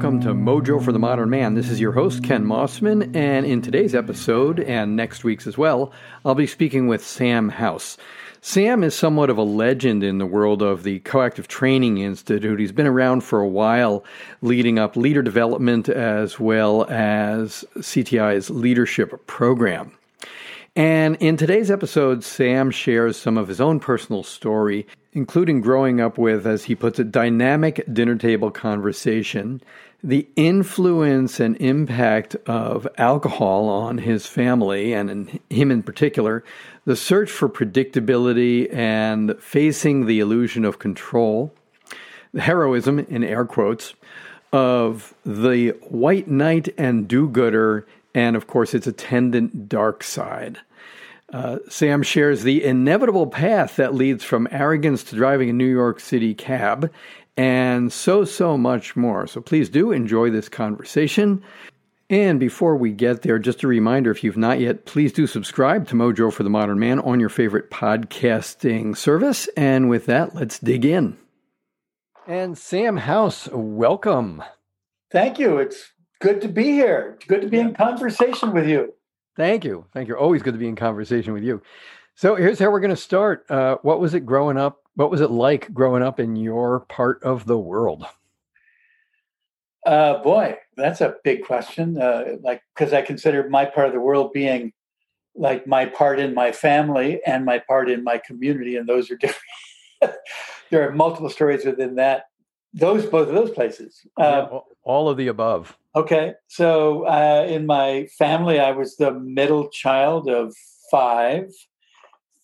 welcome to Mojo for the Modern Man. This is your host, Ken Mossman, and in today's episode, and next week's as well, I'll be speaking with Sam House. Sam is somewhat of a legend in the world of the Coactive Training Institute. He's been around for a while, leading up leader development as well as CTI's leadership program. And in today's episode, Sam shares some of his own personal story, including growing up with, as he puts it, dynamic dinner table conversation, the influence and impact of alcohol on his family and in him in particular, the search for predictability and facing the illusion of control, the heroism, in air quotes, of the white knight and do gooder and of course its attendant dark side. Uh, Sam shares the inevitable path that leads from arrogance to driving a New York City cab, and so, so much more. So please do enjoy this conversation. And before we get there, just a reminder if you've not yet, please do subscribe to Mojo for the Modern Man on your favorite podcasting service. And with that, let's dig in. And Sam House, welcome. Thank you. It's good to be here. It's good to be in conversation with you. Thank you. Thank you. Always good to be in conversation with you. So here's how we're going to start. Uh, what was it growing up? What was it like growing up in your part of the world? Uh, boy, that's a big question. Uh, like, because I consider my part of the world being like my part in my family and my part in my community, and those are different. there are multiple stories within that. Those both of those places. Yeah, um, all of the above. Okay. So uh, in my family, I was the middle child of five,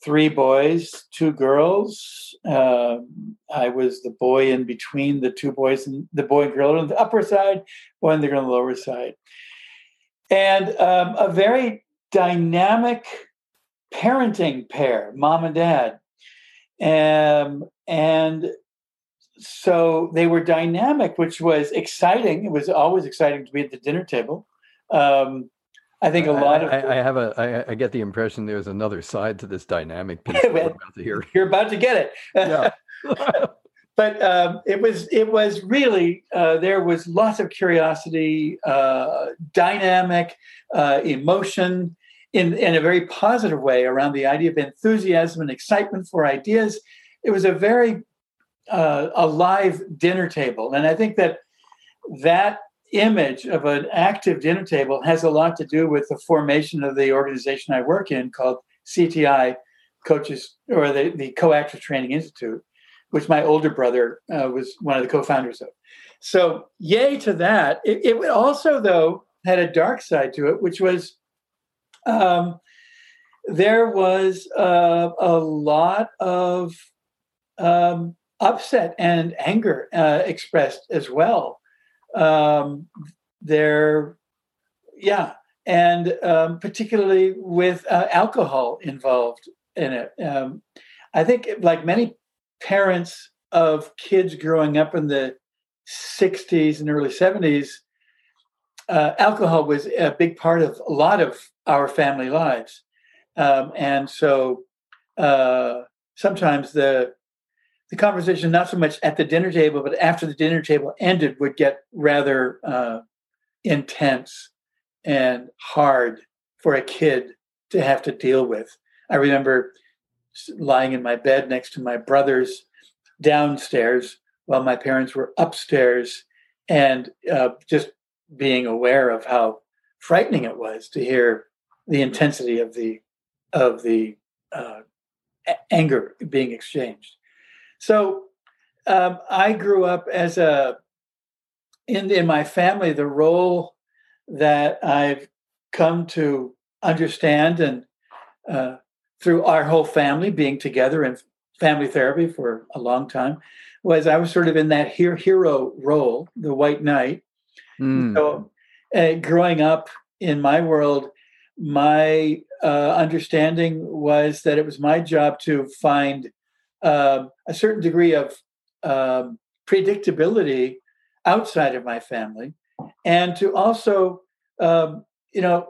three boys, two girls. Uh, I was the boy in between the two boys and the boy and girl on the upper side, boy and the girl on the lower side. And um, a very dynamic parenting pair, mom and dad. Um, and so they were dynamic, which was exciting. It was always exciting to be at the dinner table. Um, I think a lot of I, I have a I, I get the impression there's another side to this dynamic piece well, about to hear. You're about to get it. Yeah. but um, it was it was really uh, there was lots of curiosity, uh, dynamic uh, emotion in in a very positive way around the idea of enthusiasm and excitement for ideas. It was a very uh, a live dinner table. And I think that that image of an active dinner table has a lot to do with the formation of the organization I work in called CTI Coaches or the, the Coactive Training Institute, which my older brother uh, was one of the co founders of. So, yay to that. It, it, also, though, had a dark side to it, which was um, there was uh, a lot of um, upset and anger uh, expressed as well. Um, there, yeah, and um, particularly with uh, alcohol involved in it. Um, I think, like many parents of kids growing up in the 60s and early 70s, uh, alcohol was a big part of a lot of our family lives. Um, and so uh, sometimes the the conversation, not so much at the dinner table, but after the dinner table ended, would get rather uh, intense and hard for a kid to have to deal with. I remember lying in my bed next to my brothers downstairs while my parents were upstairs and uh, just being aware of how frightening it was to hear the intensity of the of the uh, anger being exchanged so um, I grew up as a in in my family the role that I've come to understand and uh, through our whole family being together in family therapy for a long time was I was sort of in that hero role, the white knight. Mm. So uh, growing up in my world, my uh, understanding was that it was my job to find um, a certain degree of um, predictability outside of my family, and to also, um, you know,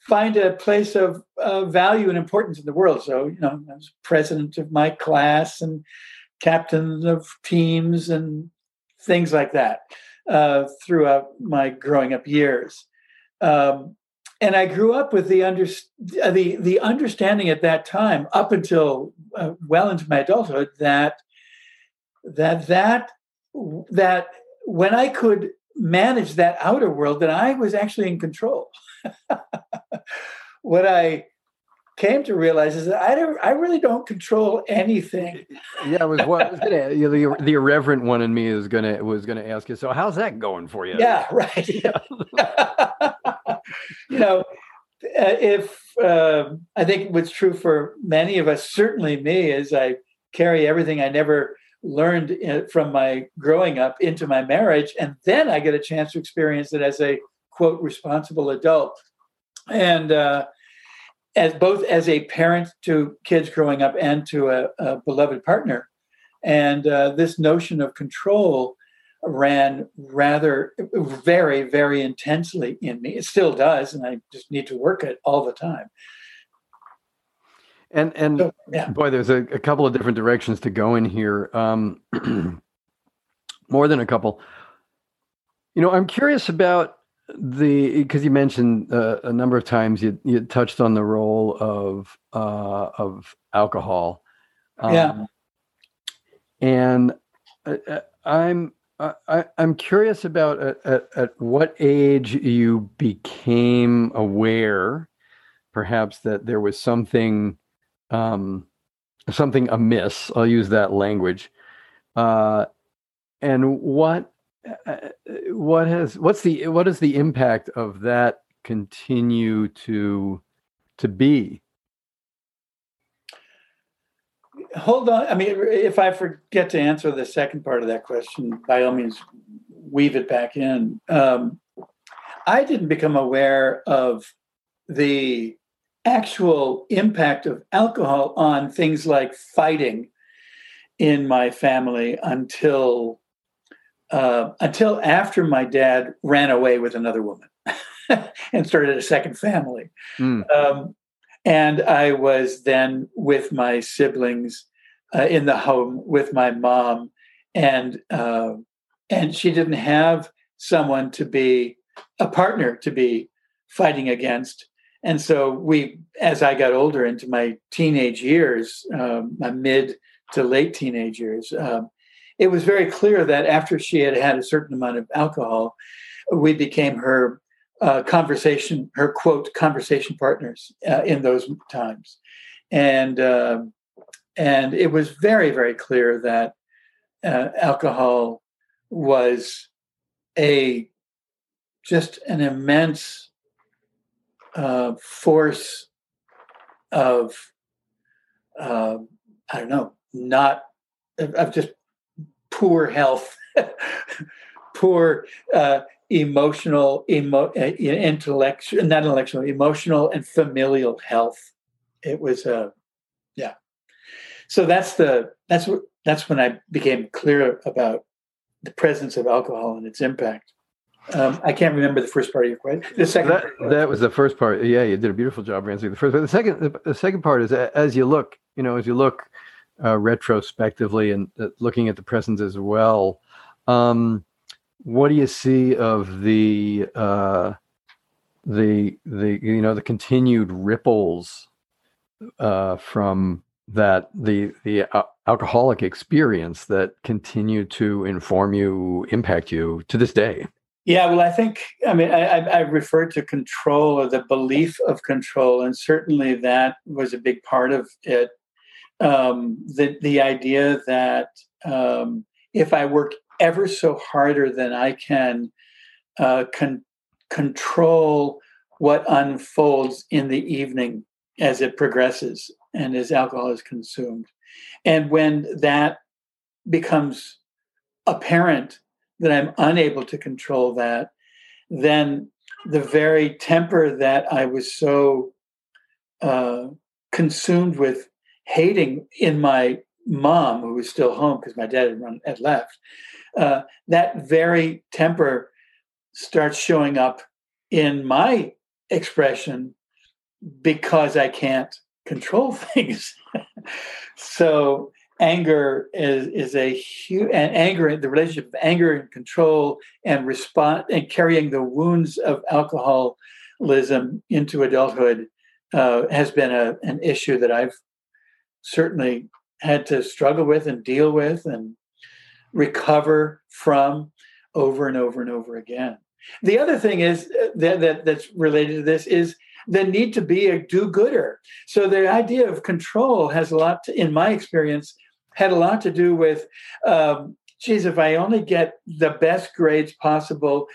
find a place of uh, value and importance in the world. So, you know, I was president of my class and captain of teams and things like that. uh, throughout my growing up years. Um, and I grew up with the under, uh, the the understanding at that time, up until uh, well into my adulthood, that that that that when I could manage that outer world, that I was actually in control. what I came to realize is that I don't, I really don't control anything. yeah, it was what was gonna, you know, the, the irreverent one in me is gonna was gonna ask you. So how's that going for you? Yeah, right. Yeah. you know, uh, if uh, I think what's true for many of us, certainly me, is I carry everything I never learned uh, from my growing up into my marriage, and then I get a chance to experience it as a quote responsible adult. And uh, as both as a parent to kids growing up and to a, a beloved partner. And uh, this notion of control ran rather very, very intensely in me. It still does, and I just need to work it all the time. And and so, yeah. boy, there's a, a, couple of different directions to go in here. Um, more than a couple. You know, I'm curious about the because you mentioned uh, a number of times you you touched on the role of uh, of alcohol. Um, yeah. And uh, uh I'm I, am curious about at, at, at, what age you became aware, perhaps that there was something, um, something amiss. I'll use that language, uh, and what uh, what has what's the what is the impact of that continue to to be? Hold on. I mean if i forget to answer the second part of that question by all means weave it back in. Um, i didn't become aware of the actual impact of alcohol on things like fighting in my family until uh, until after my dad ran away with another woman and started a second family. Mm. Um, and I was then with my siblings uh, in the home with my mom, and uh, and she didn't have someone to be a partner to be fighting against. And so we, as I got older into my teenage years, um, my mid to late teenage years, um, it was very clear that after she had had a certain amount of alcohol, we became her uh, conversation, her quote, conversation partners uh, in those times. And, uh, and it was very, very clear that uh, alcohol was a just an immense uh, force of, uh, I don't know, not of just poor health, poor uh, emotional, emo, uh, intellectual, not intellectual, emotional and familial health. It was a, uh, yeah. So that's the that's what that's when I became clear about the presence of alcohol and its impact. Um, I can't remember the first part of your question. The second. That, that was the first part. Yeah, you did a beautiful job answering the first. But the second, the, the second part is as you look, you know, as you look uh, retrospectively and uh, looking at the present as well. Um, what do you see of the uh, the the you know the continued ripples uh, from that the the uh, alcoholic experience that continue to inform you, impact you to this day? Yeah, well, I think I mean I, I referred to control or the belief of control, and certainly that was a big part of it um, the the idea that um, if I work ever so harder than I can uh, con- control what unfolds in the evening as it progresses and as alcohol is consumed, and when that becomes apparent that I'm unable to control that, then the very temper that I was so uh, consumed with hating in my mom, who was still home because my dad had, run, had left, uh, that very temper starts showing up in my expression because I can't control things. so anger is is a huge and anger the relationship of anger and control and respond and carrying the wounds of alcoholism into adulthood uh, has been a, an issue that I've certainly had to struggle with and deal with and recover from over and over and over again. The other thing is uh, that, that that's related to this is the need to be a do-gooder. So the idea of control has a lot, to, in my experience, had a lot to do with, um, geez, if I only get the best grades possible,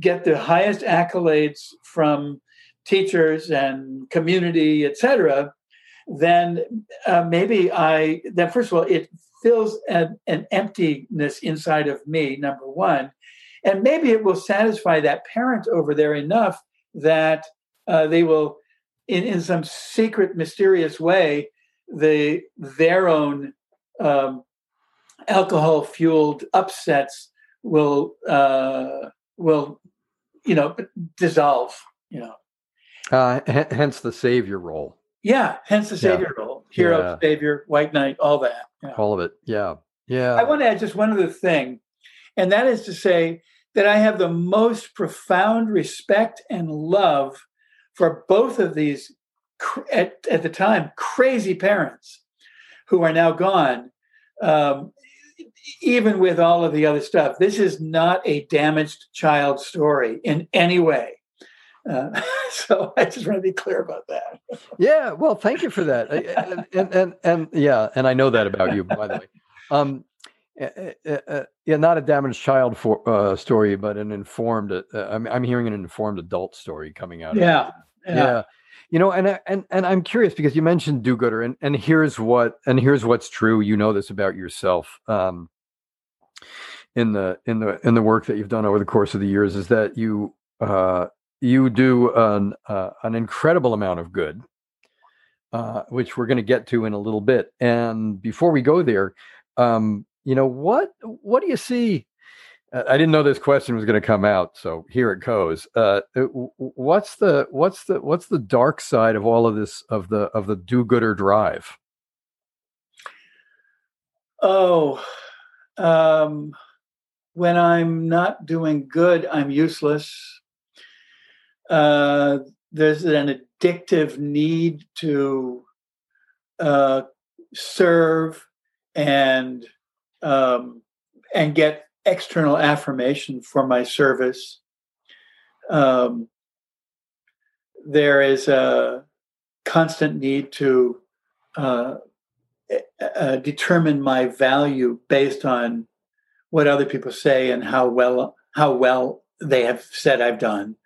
get the highest accolades from teachers and community, etc., then uh, maybe I, then first of all, it fills an, an emptiness inside of me, number one. And maybe it will satisfy that parent over there enough that uh, they will, in, in some secret, mysterious way, the their own um, alcohol fueled upsets will uh, will you know dissolve. You know. Uh, h- hence the savior role. Yeah, hence the savior yeah. role. Hero, yeah. savior, white knight, all that. Yeah. All of it. Yeah. Yeah. I want to add just one other thing, and that is to say that I have the most profound respect and love for both of these at, at the time crazy parents who are now gone um, even with all of the other stuff this is not a damaged child story in any way uh, so I just want to be clear about that. yeah, well, thank you for that, and, and, and and yeah, and I know that about you, by the way. Um, uh, yeah, not a damaged child for, uh, story, but an informed. Uh, I'm, I'm hearing an informed adult story coming out. Yeah, yeah, yeah. You know, and and and I'm curious because you mentioned do-gooder, and and here's what and here's what's true. You know this about yourself. Um, in the in the in the work that you've done over the course of the years is that you uh, you do an uh, an incredible amount of good, uh, which we're going to get to in a little bit. And before we go there, um, you know what what do you see? Uh, I didn't know this question was going to come out, so here it goes. Uh, uh what's the what's the what's the dark side of all of this of the of the do-gooder drive? Oh, um, when I'm not doing good, I'm useless uh, there's an addictive need to uh, serve and um, and get external affirmation for my service. Um, there is a constant need to uh, uh, determine my value based on what other people say and how well how well they have said I've done.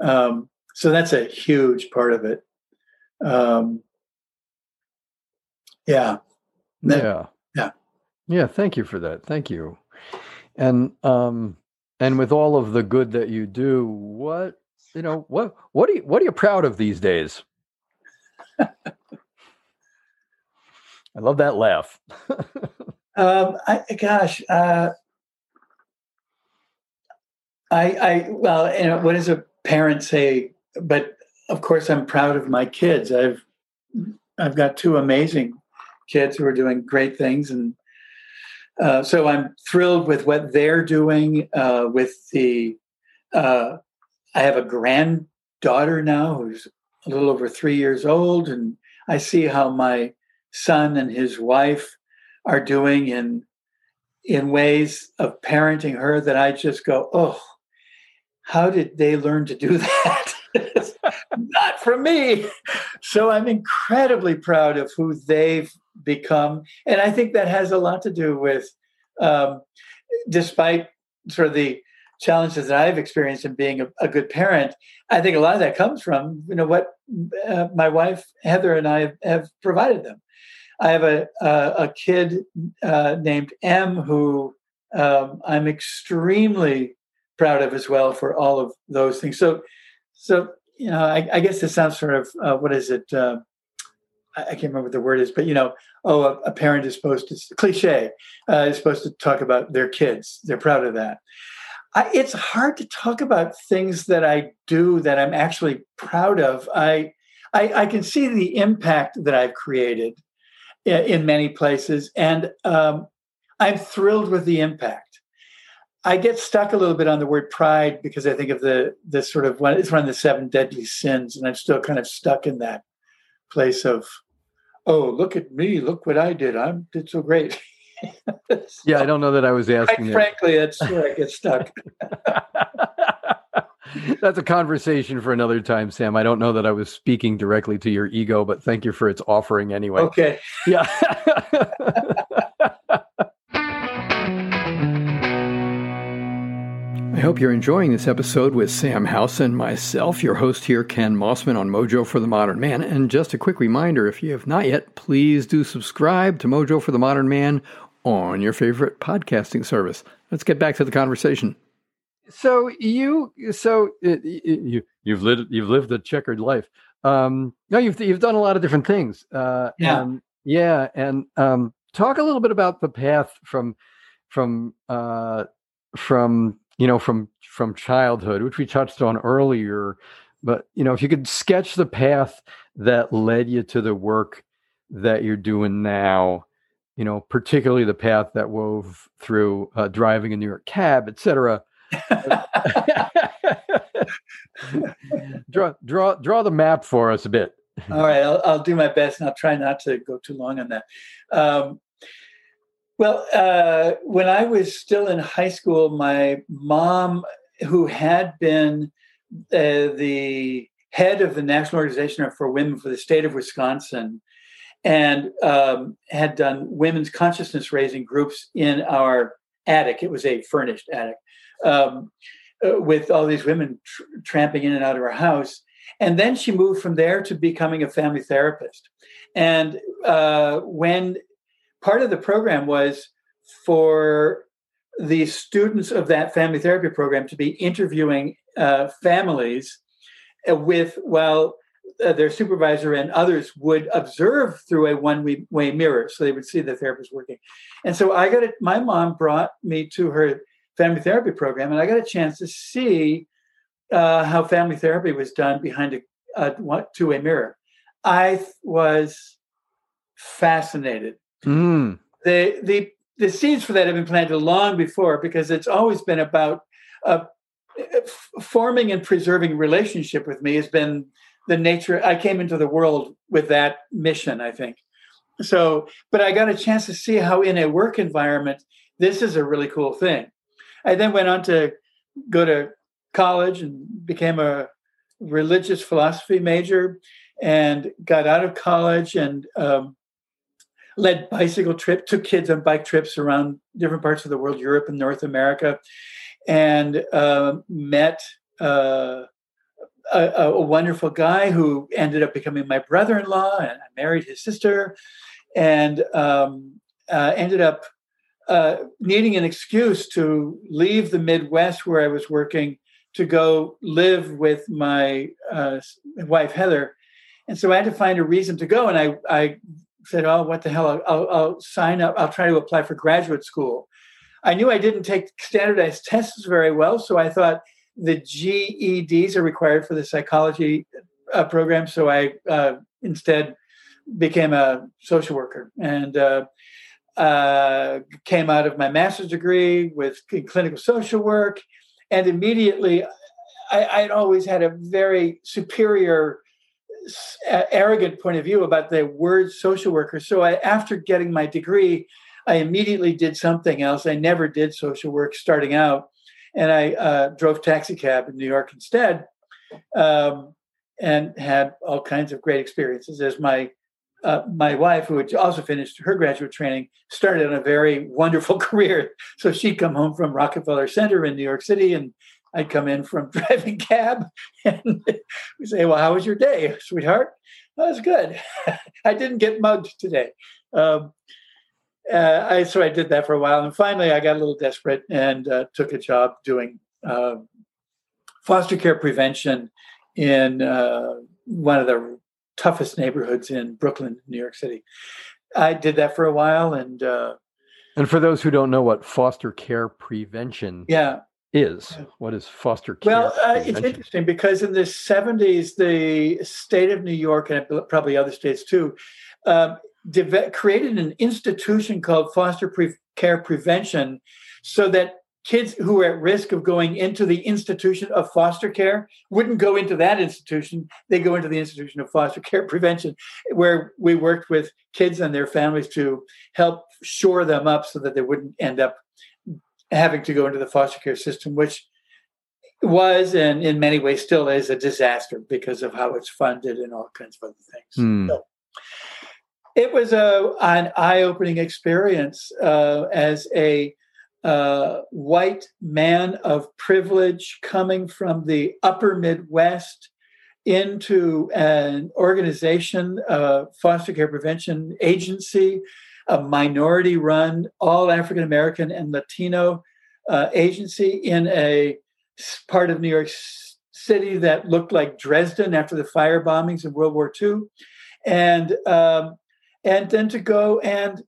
Um, so that's a huge part of it. Um, yeah. yeah. Yeah. Yeah. Thank you for that. Thank you. And, um, and with all of the good that you do, what, you know, what, what are you, what are you proud of these days? I love that laugh. um, I, gosh, uh, I, I, well, you know, what is a parents say, but of course I'm proud of my kids. I've I've got two amazing kids who are doing great things, and uh, so I'm thrilled with what they're doing. Uh, with the, uh, I have a granddaughter now who's a little over three years old, and I see how my son and his wife are doing in in ways of parenting her that I just go, oh, how did they learn to do that? Not from me. So I'm incredibly proud of who they've become. And I think that has a lot to do with, um, despite sort of the challenges that I've experienced in being a, a, good parent, I think a lot of that comes from, you know, what uh, my wife, Heather, and I have provided them. I have a, a, a kid uh, named M who um, I'm extremely proud of as well for all of those things. So, so you know, I, I guess this sounds sort of uh, what is it? Uh, I, can't remember what the word is, but you know, oh, a, a parent is supposed to cliche uh, is supposed to talk about their kids. They're proud of that. I, it's hard to talk about things that I do that I'm actually proud of. I, I, I can see the impact that I've created, in many places, and um, I'm thrilled with the impact. I get stuck a little bit on the word pride because I think of the the sort of one it's one of the seven deadly sins, and I'm still kind of stuck in that place of, oh, look at me, look what I did, I did so great. so, yeah, I don't know that I was asking. frankly, that's where I get stuck. That's a conversation for another time, Sam. I don't know that I was speaking directly to your ego, but thank you for its offering anyway. Okay. Yeah. I hope you're enjoying this episode with Sam House and myself, your host here, Ken Mossman on Mojo for the Modern Man. And just a quick reminder if you have not yet, please do subscribe to Mojo for the Modern Man on your favorite podcasting service. Let's get back to the conversation so you so it, it, you you've lived you've lived a checkered life. Um, no, you've you've done a lot of different things. Uh, yeah, and, yeah, and um, talk a little bit about the path from from uh, from you know from from childhood, which we touched on earlier. But you know, if you could sketch the path that led you to the work that you're doing now, you know, particularly the path that wove through uh, driving a New York cab, et cetera draw draw draw the map for us a bit. All right, I'll, I'll, do my best, and I'll try not to go too long on that. Um, well, uh, when I was still in high school, my mom, who had been uh, the head of the National Organization for Women for the state of Wisconsin, and um, had done women's consciousness raising groups in our attic. It was a furnished attic um, uh, with all these women tr- tramping in and out of our house. And then she moved from there to becoming a family therapist. And uh, when part of the program was for the students of that family therapy program to be interviewing uh, families uh, with, well, uh, their supervisor and others would observe through a one way mirror so they would see the therapist working and so i got it my mom brought me to her family therapy program, and I got a chance to see uh, how family therapy was done behind a, a two-way mirror. I was fascinated. Mm. The the the seeds for that have been planted long before because it's always been about uh, forming and preserving relationship with me has been the nature. I came into the world with that mission, I think. So, but I got a chance to see how in a work environment this is a really cool thing. I then went on to go to college and became a religious philosophy major and got out of college and um, led bicycle trip took kids on bike trips around different parts of the world europe and north america and uh, met uh, a, a, wonderful guy who ended up becoming my brother-in-law and i married his sister and um, uh, ended up uh, needing an excuse to leave the Midwest where I was working to go live with my uh, wife Heather, and so I had to find a reason to go. And I, I said, "Oh, what the hell? I'll, I'll, I'll sign up. I'll try to apply for graduate school." I knew I didn't take standardized tests very well, so I thought the GREs are required for the psychology uh, program. So I uh, instead became a social worker and uh, uh, came out of my master's degree with clinical social work, and immediately I, would always had a very superior, arrogant point of view about the word social worker. So I, after getting my degree, I immediately did something else. I never did social work starting out, and I uh, drove taxi cab in New York instead, um, and had all kinds of great experiences as my uh, my wife, who had also finished her graduate training, started on a very wonderful career. So she'd come home from Rockefeller Center in New York City, and I'd come in from driving cab, and we say, "Well, how was your day, sweetheart?" That was good. I didn't get mugged today. Um, uh, I, so I did that for a while, and finally, I got a little desperate and uh, took a job doing uh, foster care prevention in uh, one of the toughest neighborhoods in Brooklyn, New York City. I did that for a while, and uh, and for those who don't know what foster care prevention, yeah, is what is foster care? Well, uh, it's interesting because in the '70s, the state of New York and probably other states too um, de- created an institution called foster pre- care prevention so that kids who were at risk of going into the institution of foster care wouldn't go into that institution they go into the institution of foster care prevention where we worked with kids and their families to help shore them up so that they wouldn't end up having to go into the foster care system which was and in many ways still is a disaster because of how it's funded and all kinds of other things mm. so, it was a, an eye-opening experience uh, as a uh, white man of privilege coming from the upper Midwest into an organization, a foster care prevention agency, a minority run, all African American and Latino uh, agency in a part of New York City that looked like Dresden after the fire bombings in World War II. And um, and then to go and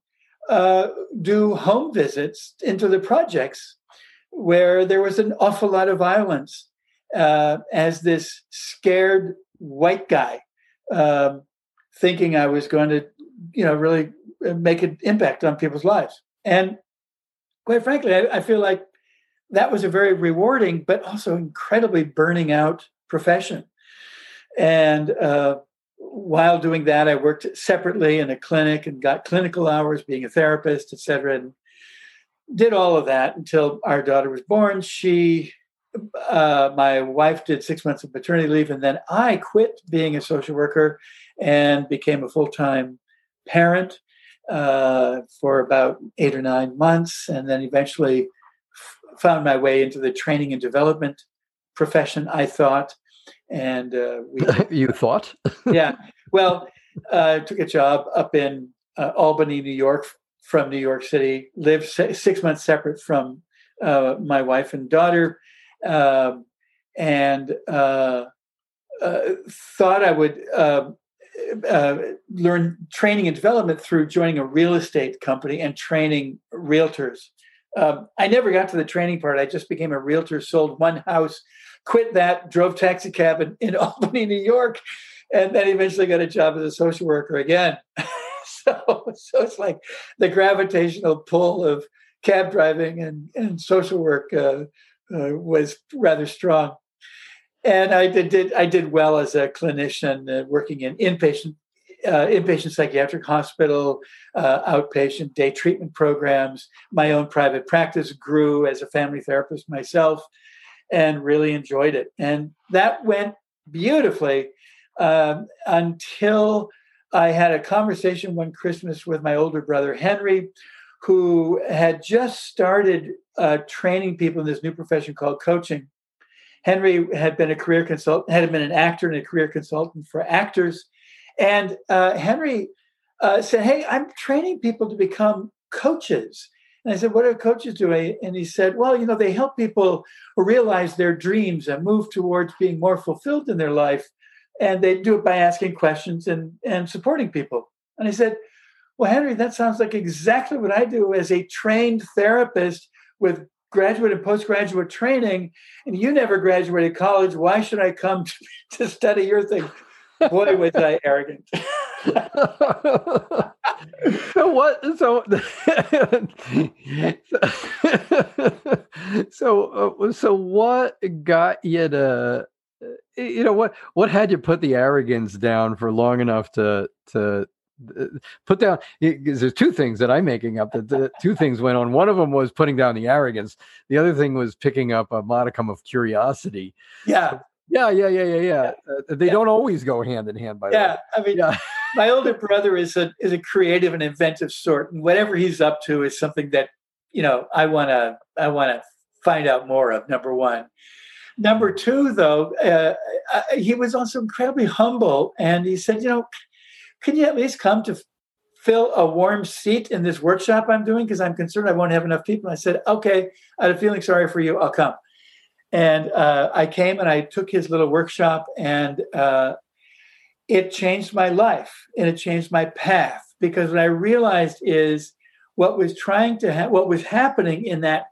uh, do home visits into the projects where there was an awful lot of violence uh, as this scared white guy um, thinking I was going to, you know, really make an impact on people's lives. And quite frankly, I, I feel like that was a very rewarding, but also incredibly burning out profession. And uh, while doing that, I worked separately in a clinic and got clinical hours being a therapist, et cetera, and did all of that until our daughter was born. She, uh, my wife did six months of maternity leave, and then I quit being a social worker and became a full time parent uh, for about eight or nine months, and then eventually f- found my way into the training and development profession, I thought and uh, we you thought? Yeah. Well uh, took a job up in uh, albany new york from new york city lived six months separate from uh, my wife and daughter um, and uh, uh, thought i would um, learn training and development through joining a real estate company and training realtors um, I never got to the training part. I just became a realtor, sold one house quit that, drove taxi cab in, in Albany, New York, and then eventually got a job as a social worker again. so, so it's like the gravitational pull of cab driving and, and social work uh, uh, was rather strong. And I did, did, I did well as a clinician uh, working in inpatient uh, inpatient psychiatric hospital, uh, outpatient day treatment programs. My own private practice grew as a family therapist myself and really enjoyed it. And that went beautifully um, until I had a conversation one Christmas with my older brother, Henry, who had just started uh, training people in this new profession called coaching. Henry had been a career consultant, had been an actor and a career consultant for actors. And uh, Henry uh, said, Hey, I'm training people to become coaches. And I said, What are coaches doing? And he said, Well, you know, they help people realize their dreams and move towards being more fulfilled in their life. And they do it by asking questions and, and supporting people. And I said, Well, Henry, that sounds like exactly what I do as a trained therapist with graduate and postgraduate training. And you never graduated college. Why should I come to, to study your thing? Boy, was I arrogant. so what so so uh, so what got you to uh, you know what what had you put the arrogance down for long enough to to put down there's two things that i'm making up that the two things went on one of them was putting down the arrogance the other thing was picking up a modicum of curiosity yeah yeah yeah yeah yeah yeah, uh, they yeah. don't always go hand in hand by the yeah way. i mean yeah my older brother is a is a creative and inventive sort, and whatever he's up to is something that you know I want to I want to find out more of. Number one. Number two, though, uh, he was also incredibly humble, and he said, you know, can you at least come to fill a warm seat in this workshop I'm doing because I'm concerned I won't have enough people. I said, okay, had a feeling sorry for you. I'll come. And uh, I came and I took his little workshop, and uh, it changed my life and it changed my path because what I realized is what was trying to ha- what was happening in that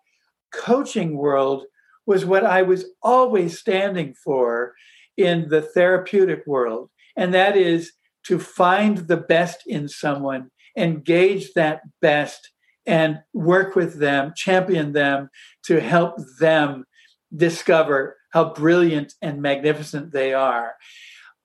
coaching world was what I was always standing for in the therapeutic world, and that is to find the best in someone, engage that best, and work with them, champion them to help them discover how brilliant and magnificent they are.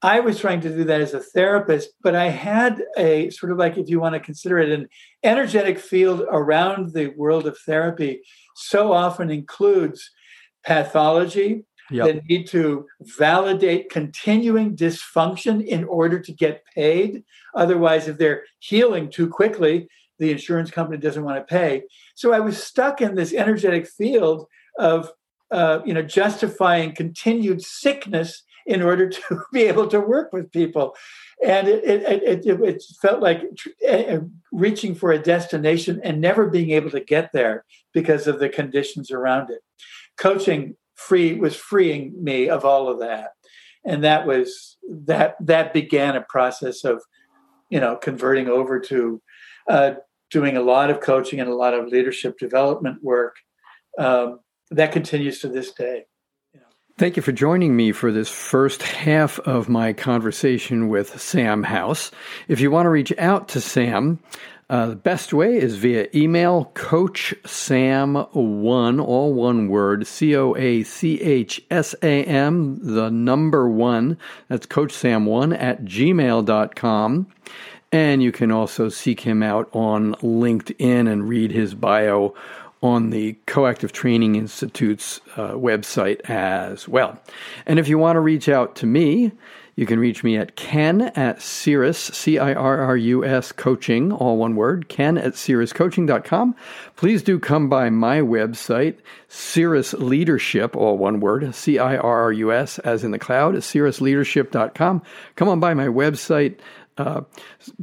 I was trying to do that as a therapist, but I had a sort of like, if you want to consider it, an energetic field around the world of therapy so often includes pathology, yep. need to validate continuing dysfunction in order to get paid. Otherwise, if they're healing too quickly, the insurance company doesn't want to pay. So I was stuck in this energetic field of uh, you know justifying continued sickness in order to be able to work with people and it, it, it, it felt like reaching for a destination and never being able to get there because of the conditions around it coaching free was freeing me of all of that. And that was that that began a process of you know converting over to uh, doing a lot of coaching and a lot of leadership development work um, that continues to this day. Thank you for joining me for this first half of my conversation with Sam House. If you want to reach out to Sam, uh, the best way is via email, Coach Sam1, all one word, C O A C H S A M, the number one. That's Coach Sam1 at gmail.com. And you can also seek him out on LinkedIn and read his bio on the Coactive Training Institute's uh, website as well. And if you want to reach out to me, you can reach me at ken at cirrus, C I R R U S coaching, all one word, ken at cirruscoaching.com. Please do come by my website, Cirrus Leadership, all one word, C I R R U S, as in the cloud, cirrusleadership.com. Come on by my website. Uh,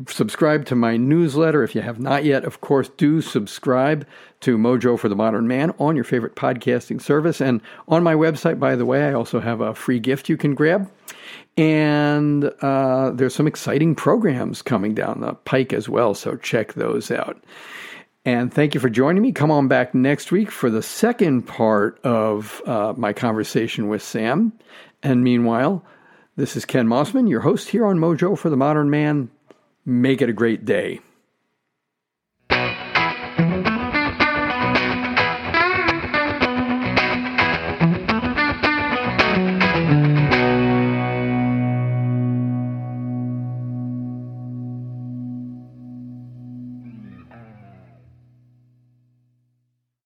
subscribe to my newsletter if you have not yet. Of course, do subscribe to Mojo for the Modern Man on your favorite podcasting service. And on my website, by the way, I also have a free gift you can grab. And uh, there's some exciting programs coming down the pike as well, so check those out. And thank you for joining me. Come on back next week for the second part of uh, my conversation with Sam. And meanwhile, this is Ken Mossman, your host here on Mojo for the Modern Man. Make it a great day.